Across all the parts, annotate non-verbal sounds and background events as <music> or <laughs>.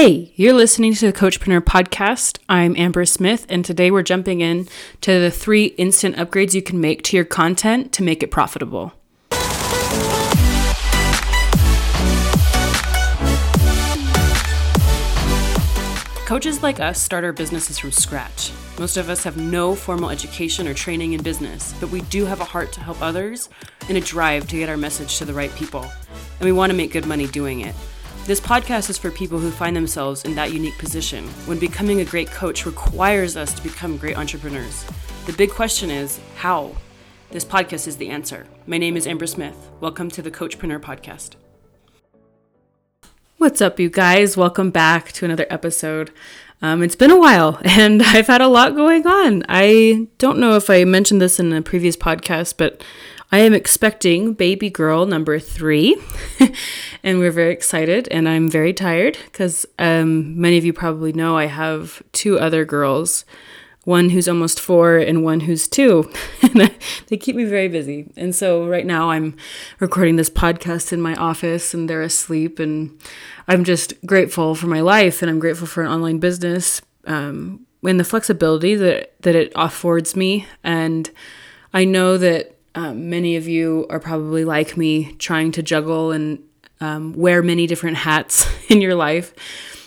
Hey, you're listening to the Coachpreneur podcast. I'm Amber Smith, and today we're jumping in to the three instant upgrades you can make to your content to make it profitable. Coaches like us start our businesses from scratch. Most of us have no formal education or training in business, but we do have a heart to help others and a drive to get our message to the right people. And we want to make good money doing it. This podcast is for people who find themselves in that unique position when becoming a great coach requires us to become great entrepreneurs. The big question is how? This podcast is the answer. My name is Amber Smith. Welcome to the Coachpreneur podcast. What's up, you guys? Welcome back to another episode. Um, it's been a while <laughs> and I've had a lot going on. I don't know if I mentioned this in a previous podcast, but I am expecting baby girl number three, <laughs> and we're very excited. And I'm very tired because um, many of you probably know I have two other girls one who's almost four and one who's two. <laughs> they keep me very busy. And so right now I'm recording this podcast in my office and they're asleep. And I'm just grateful for my life and I'm grateful for an online business um, and the flexibility that, that it affords me. And I know that um, many of you are probably like me, trying to juggle and um, wear many different hats <laughs> in your life.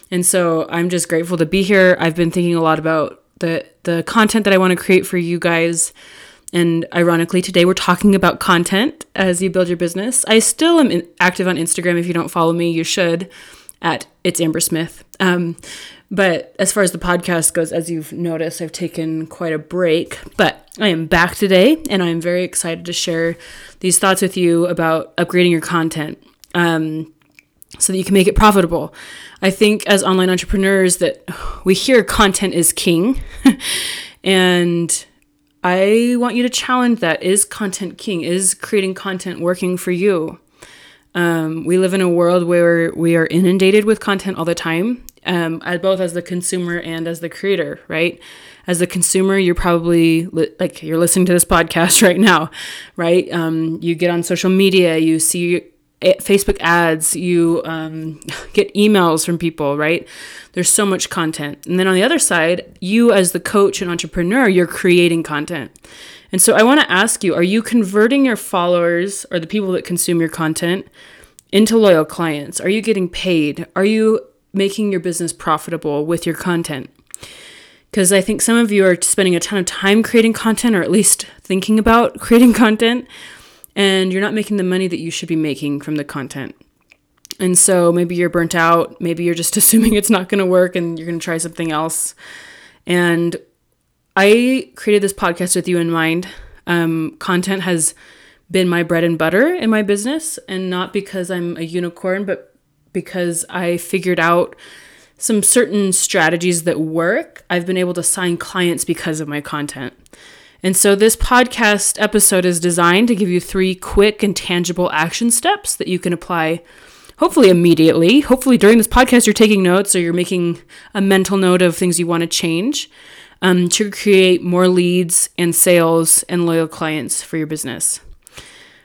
And so I'm just grateful to be here. I've been thinking a lot about the the content that I want to create for you guys. And ironically, today we're talking about content as you build your business. I still am in, active on Instagram. If you don't follow me, you should at it's Amber Smith. Um, but as far as the podcast goes, as you've noticed, I've taken quite a break. But I am back today and I'm very excited to share these thoughts with you about upgrading your content um, so that you can make it profitable. I think as online entrepreneurs that we hear content is king. <laughs> and I want you to challenge that. Is content king? Is creating content working for you? Um, we live in a world where we are inundated with content all the time, um, both as the consumer and as the creator, right? As the consumer, you're probably li- like you're listening to this podcast <laughs> right now, right? Um, you get on social media, you see Facebook ads, you um, <laughs> get emails from people, right? There's so much content. And then on the other side, you as the coach and entrepreneur, you're creating content. And so I want to ask you are you converting your followers or the people that consume your content into loyal clients? Are you getting paid? Are you making your business profitable with your content? Because I think some of you are spending a ton of time creating content or at least thinking about <laughs> creating content, and you're not making the money that you should be making from the content. And so maybe you're burnt out. Maybe you're just <laughs> assuming it's not going to work and you're going to try something else. And I created this podcast with you in mind. Um, content has been my bread and butter in my business, and not because I'm a unicorn, but because I figured out some certain strategies that work. I've been able to sign clients because of my content. And so, this podcast episode is designed to give you three quick and tangible action steps that you can apply hopefully immediately. Hopefully, during this podcast, you're taking notes or you're making a mental note of things you want to change um, to create more leads and sales and loyal clients for your business.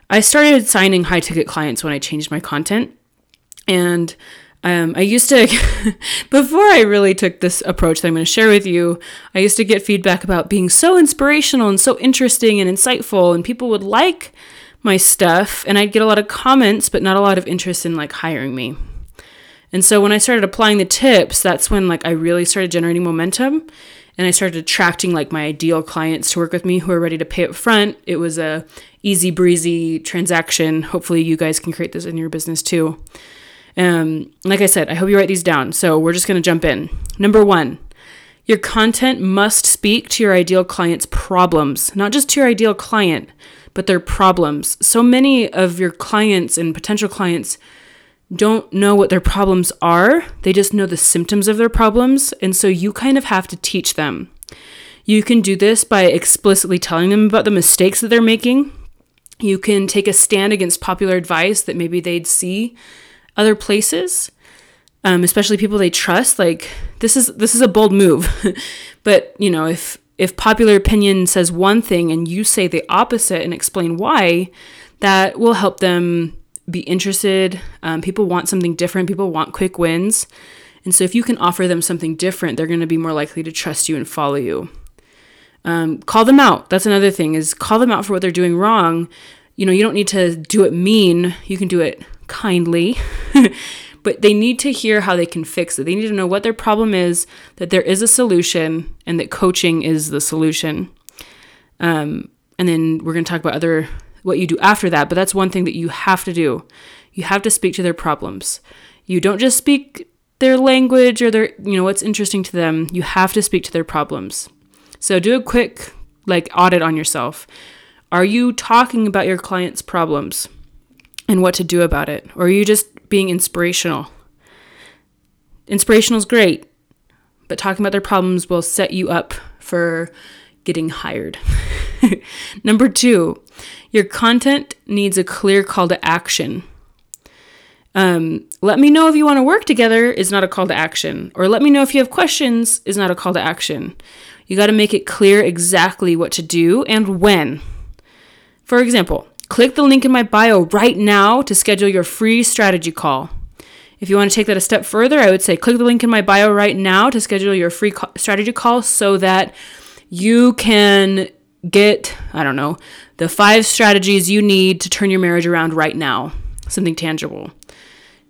I started signing high ticket clients when I changed my content. And um, I used to, <laughs> before I really took this approach that I'm going to share with you, I used to get feedback about being so inspirational and so interesting and insightful, and people would like my stuff, and I'd get a lot of comments, but not a lot of interest in like hiring me. And so when I started applying the tips, that's when like I really started generating momentum and I started attracting like my ideal clients to work with me who are ready to pay up front. It was a easy breezy transaction. Hopefully you guys can create this in your business too. Um, like I said, I hope you write these down. So we're just going to jump in. Number one, your content must speak to your ideal client's problems, not just to your ideal client, but their problems. So many of your clients and potential clients don't know what their problems are, they just know the symptoms of their problems. And so you kind of have to teach them. You can do this by explicitly telling them about the mistakes that they're making. You can take a stand against popular advice that maybe they'd see other places, um, especially people they trust. Like this is this is a bold move, <laughs> but you know if if popular opinion says one thing and you say the opposite and explain why, that will help them be interested. Um, people want something different. People want quick wins. And so if you can offer them something different, they're going to be more likely to trust you and follow you. Um, call them out. That's another thing is call them out for what they're doing wrong. You know, you don't need to do it mean. You can do it kindly. <laughs> but they need to hear how they can fix it. They need to know what their problem is, that there is a solution, and that coaching is the solution. Um, and then we're going to talk about other what you do after that. But that's one thing that you have to do. You have to speak to their problems. You don't just speak their language or their you know what's interesting to them. You have to speak to their problems. So do a quick like audit on yourself. Are you talking about your client's problems and what to do about it? Or are you just being inspirational? Inspirational is great, but talking about their problems will set you up for getting hired. <laughs> Number two, your content needs a clear call to action. Um, let me know if you want to work together is not a call to action, or let me know if you have questions is not a call to action. You got to make it clear exactly what to do and when. For example, click the link in my bio right now to schedule your free strategy call. If you want to take that a step further, I would say click the link in my bio right now to schedule your free strategy call so that you can get, I don't know, the five strategies you need to turn your marriage around right now. Something tangible.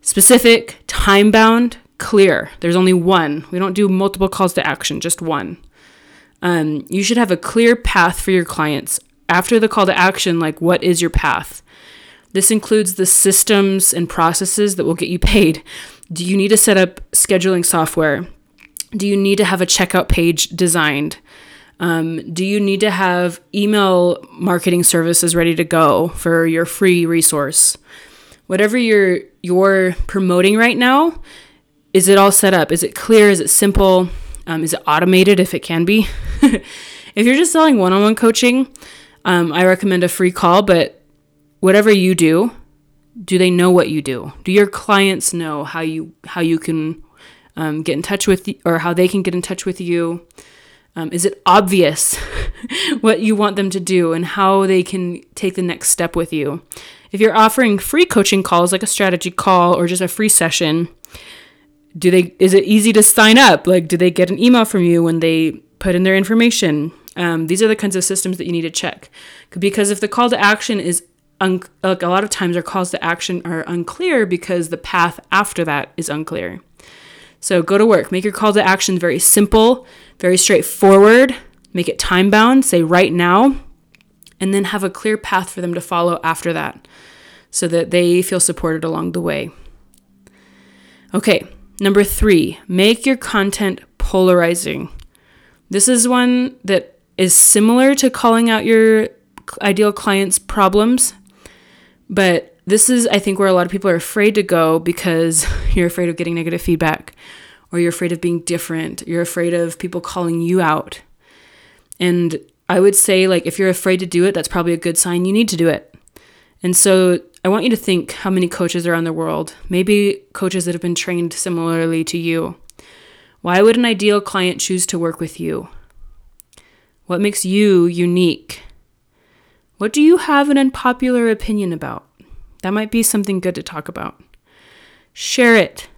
Specific, time bound, clear. There's only one. We don't do multiple calls to action, just one. Um, you should have a clear path for your clients. After the call to action, like what is your path? This includes the systems and processes that will get you paid. Do you need to set up scheduling software? Do you need to have a checkout page designed? Um, do you need to have email marketing services ready to go for your free resource? Whatever you're you're promoting right now, is it all set up? Is it clear? Is it simple? Um, is it automated if it can be? <laughs> if you're just selling one-on-one coaching, um, I recommend a free call. But whatever you do, do they know what you do? Do your clients know how you how you can um, get in touch with you, or how they can get in touch with you? Um, is it obvious <laughs> what you want them to do and how they can take the next step with you? If you're offering free coaching calls like a strategy call or just a free session, do they is it easy to sign up? Like do they get an email from you when they put in their information? Um, these are the kinds of systems that you need to check because if the call to action is un- like a lot of times our calls to action are unclear because the path after that is unclear. So go to work. Make your call to action very simple, very straightforward. Make it time bound. Say right now. And then have a clear path for them to follow after that so that they feel supported along the way. Okay, number three, make your content polarizing. This is one that is similar to calling out your ideal client's problems, but this is, I think, where a lot of people are afraid to go because <laughs> you're afraid of getting negative feedback or you're afraid of being different. You're afraid of people calling you out. And I would say, like, if you're afraid to do it, that's probably a good sign you need to do it. And so I want you to think how many coaches are on the world, maybe coaches that have been trained similarly to you. Why would an ideal client choose to work with you? What makes you unique? What do you have an unpopular opinion about? That might be something good to talk about. Share it.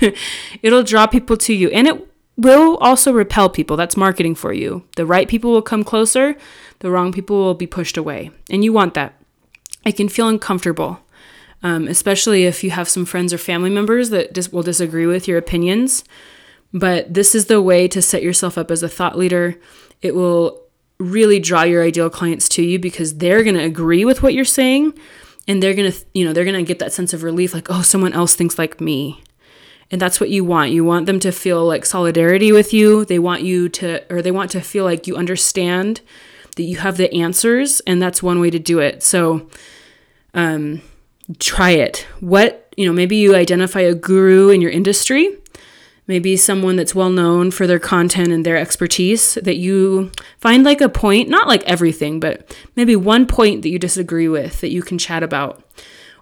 <laughs> It'll draw people to you and it will also repel people. That's marketing for you. The right people will come closer, the wrong people will be pushed away. And you want that. It can feel uncomfortable, um, especially if you have some friends or family members that dis- will disagree with your opinions. But this is the way to set yourself up as a thought leader. It will really draw your ideal clients to you because they're going to agree with what you're saying and they're going to you know they're going to get that sense of relief like oh someone else thinks like me. And that's what you want. You want them to feel like solidarity with you. They want you to or they want to feel like you understand that you have the answers and that's one way to do it. So um try it. What you know maybe you identify a guru in your industry maybe someone that's well known for their content and their expertise that you find like a point, not like everything, but maybe one point that you disagree with that you can chat about.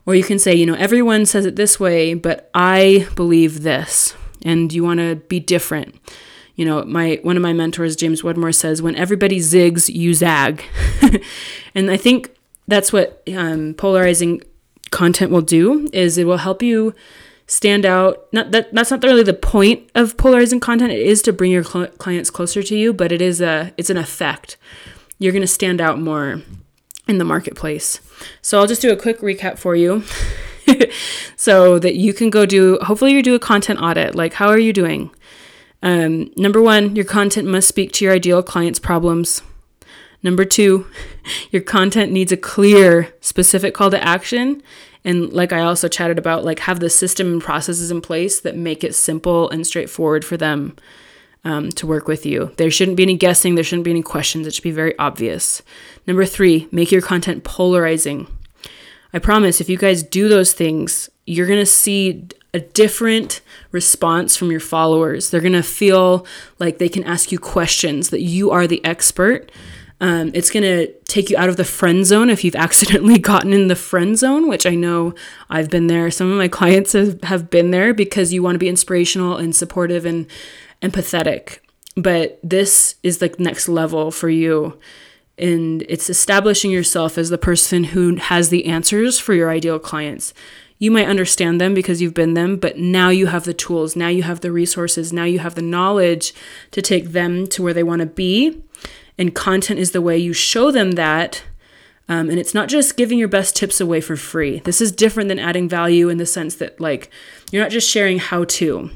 Or you can say, you know, everyone says it this way, but I believe this, and you want to be different. You know, my one of my mentors, James Wedmore, says, "When everybody zigs, you zag," <laughs> and I think that's what um, polarizing content will do. Is it will help you stand out. Not that that's not really the point of polarizing content. It is to bring your cl- clients closer to you, but it is a it's an effect. You're going to stand out more in the marketplace. So I'll just do a quick recap for you. <laughs> so that you can go do hopefully you do a content audit. Like how are you doing? Um, number one, your content must speak to your ideal client's problems. Number two, <laughs> your content needs a clear, specific call to action. And like I also chatted about, like have the system and processes in place that make it simple and straightforward for them um, to work with you. There shouldn't be any guessing, there shouldn't be any questions. It should be very obvious. Number three, make your content polarizing. I promise if you guys do those things, you're going to see a different response from your followers. They're going to feel like they can ask you questions, that you are the expert. Um, it's going to take you out of the friend zone if you've <laughs> accidentally gotten in the friend zone, which I know I've been there. Some of my <laughs> clients have, have been there because you want to be inspirational and supportive and empathetic. But this is the next level for you. And it's establishing yourself as the person who has the answers for your ideal clients. You might understand them because you've been them, but now you have the tools, now you have the resources, now you have the knowledge to take them to where they want to be and content is the way you show them that. Um, and it's not just giving your best tips away for free. This is different than adding value in the sense that, like, you're not just sharing how to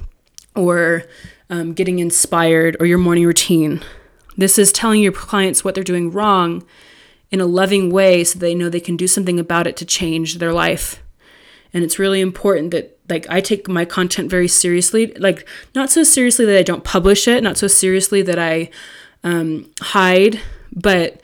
or um, getting inspired or your morning routine. This is telling your clients what they're doing wrong in a loving way so they know they can do something about it to change their life. And it's really important that like I take my content very seriously, like not so seriously that I don't publish it, not so seriously that I um, hide, but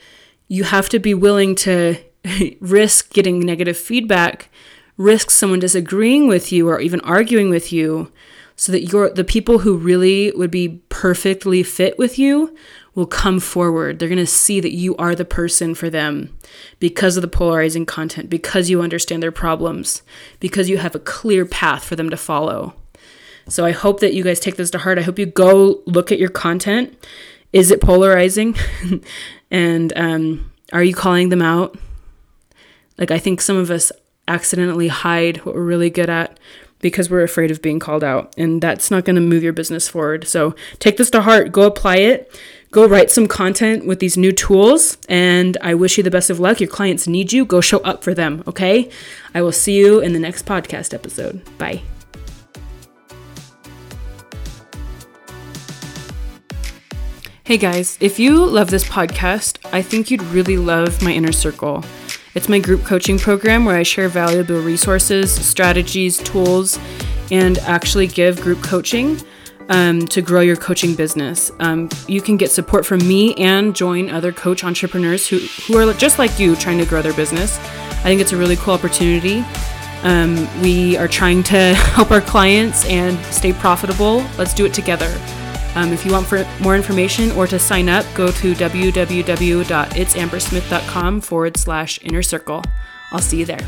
you have to be willing to <laughs> risk getting negative feedback, risk someone disagreeing with you or even arguing with you, so that the people who really would be perfectly fit with you will come forward. They're going to see that you are the person for them because of the polarizing content, because you understand their problems, because you have a clear path for them to follow. So I hope that you guys take this to heart. I hope you go look at your content is it polarizing? <laughs> and um, are you calling them out? Like, I think some of us accidentally hide what we're really good at because we're afraid of being called out. And that's not going to move your business forward. So take this to heart, go apply it, go write some content with these new tools. And I wish you the best of luck. Your clients need you. Go show up for them, okay? I will see you in the next podcast episode. Bye. Hey guys, if you love this podcast, I think you'd really love my inner circle. It's my group coaching program where I share valuable resources, strategies, tools, and actually give group coaching um, to grow your coaching business. Um, you can get support from me and join other coach entrepreneurs who, who are just like you trying to grow their business. I think it's a really cool opportunity. Um, we are trying to <laughs> help our clients and stay profitable. Let's do it together. Um, if you want for more information or to sign up, go to www.itsambersmith.com forward slash inner circle. I'll see you there.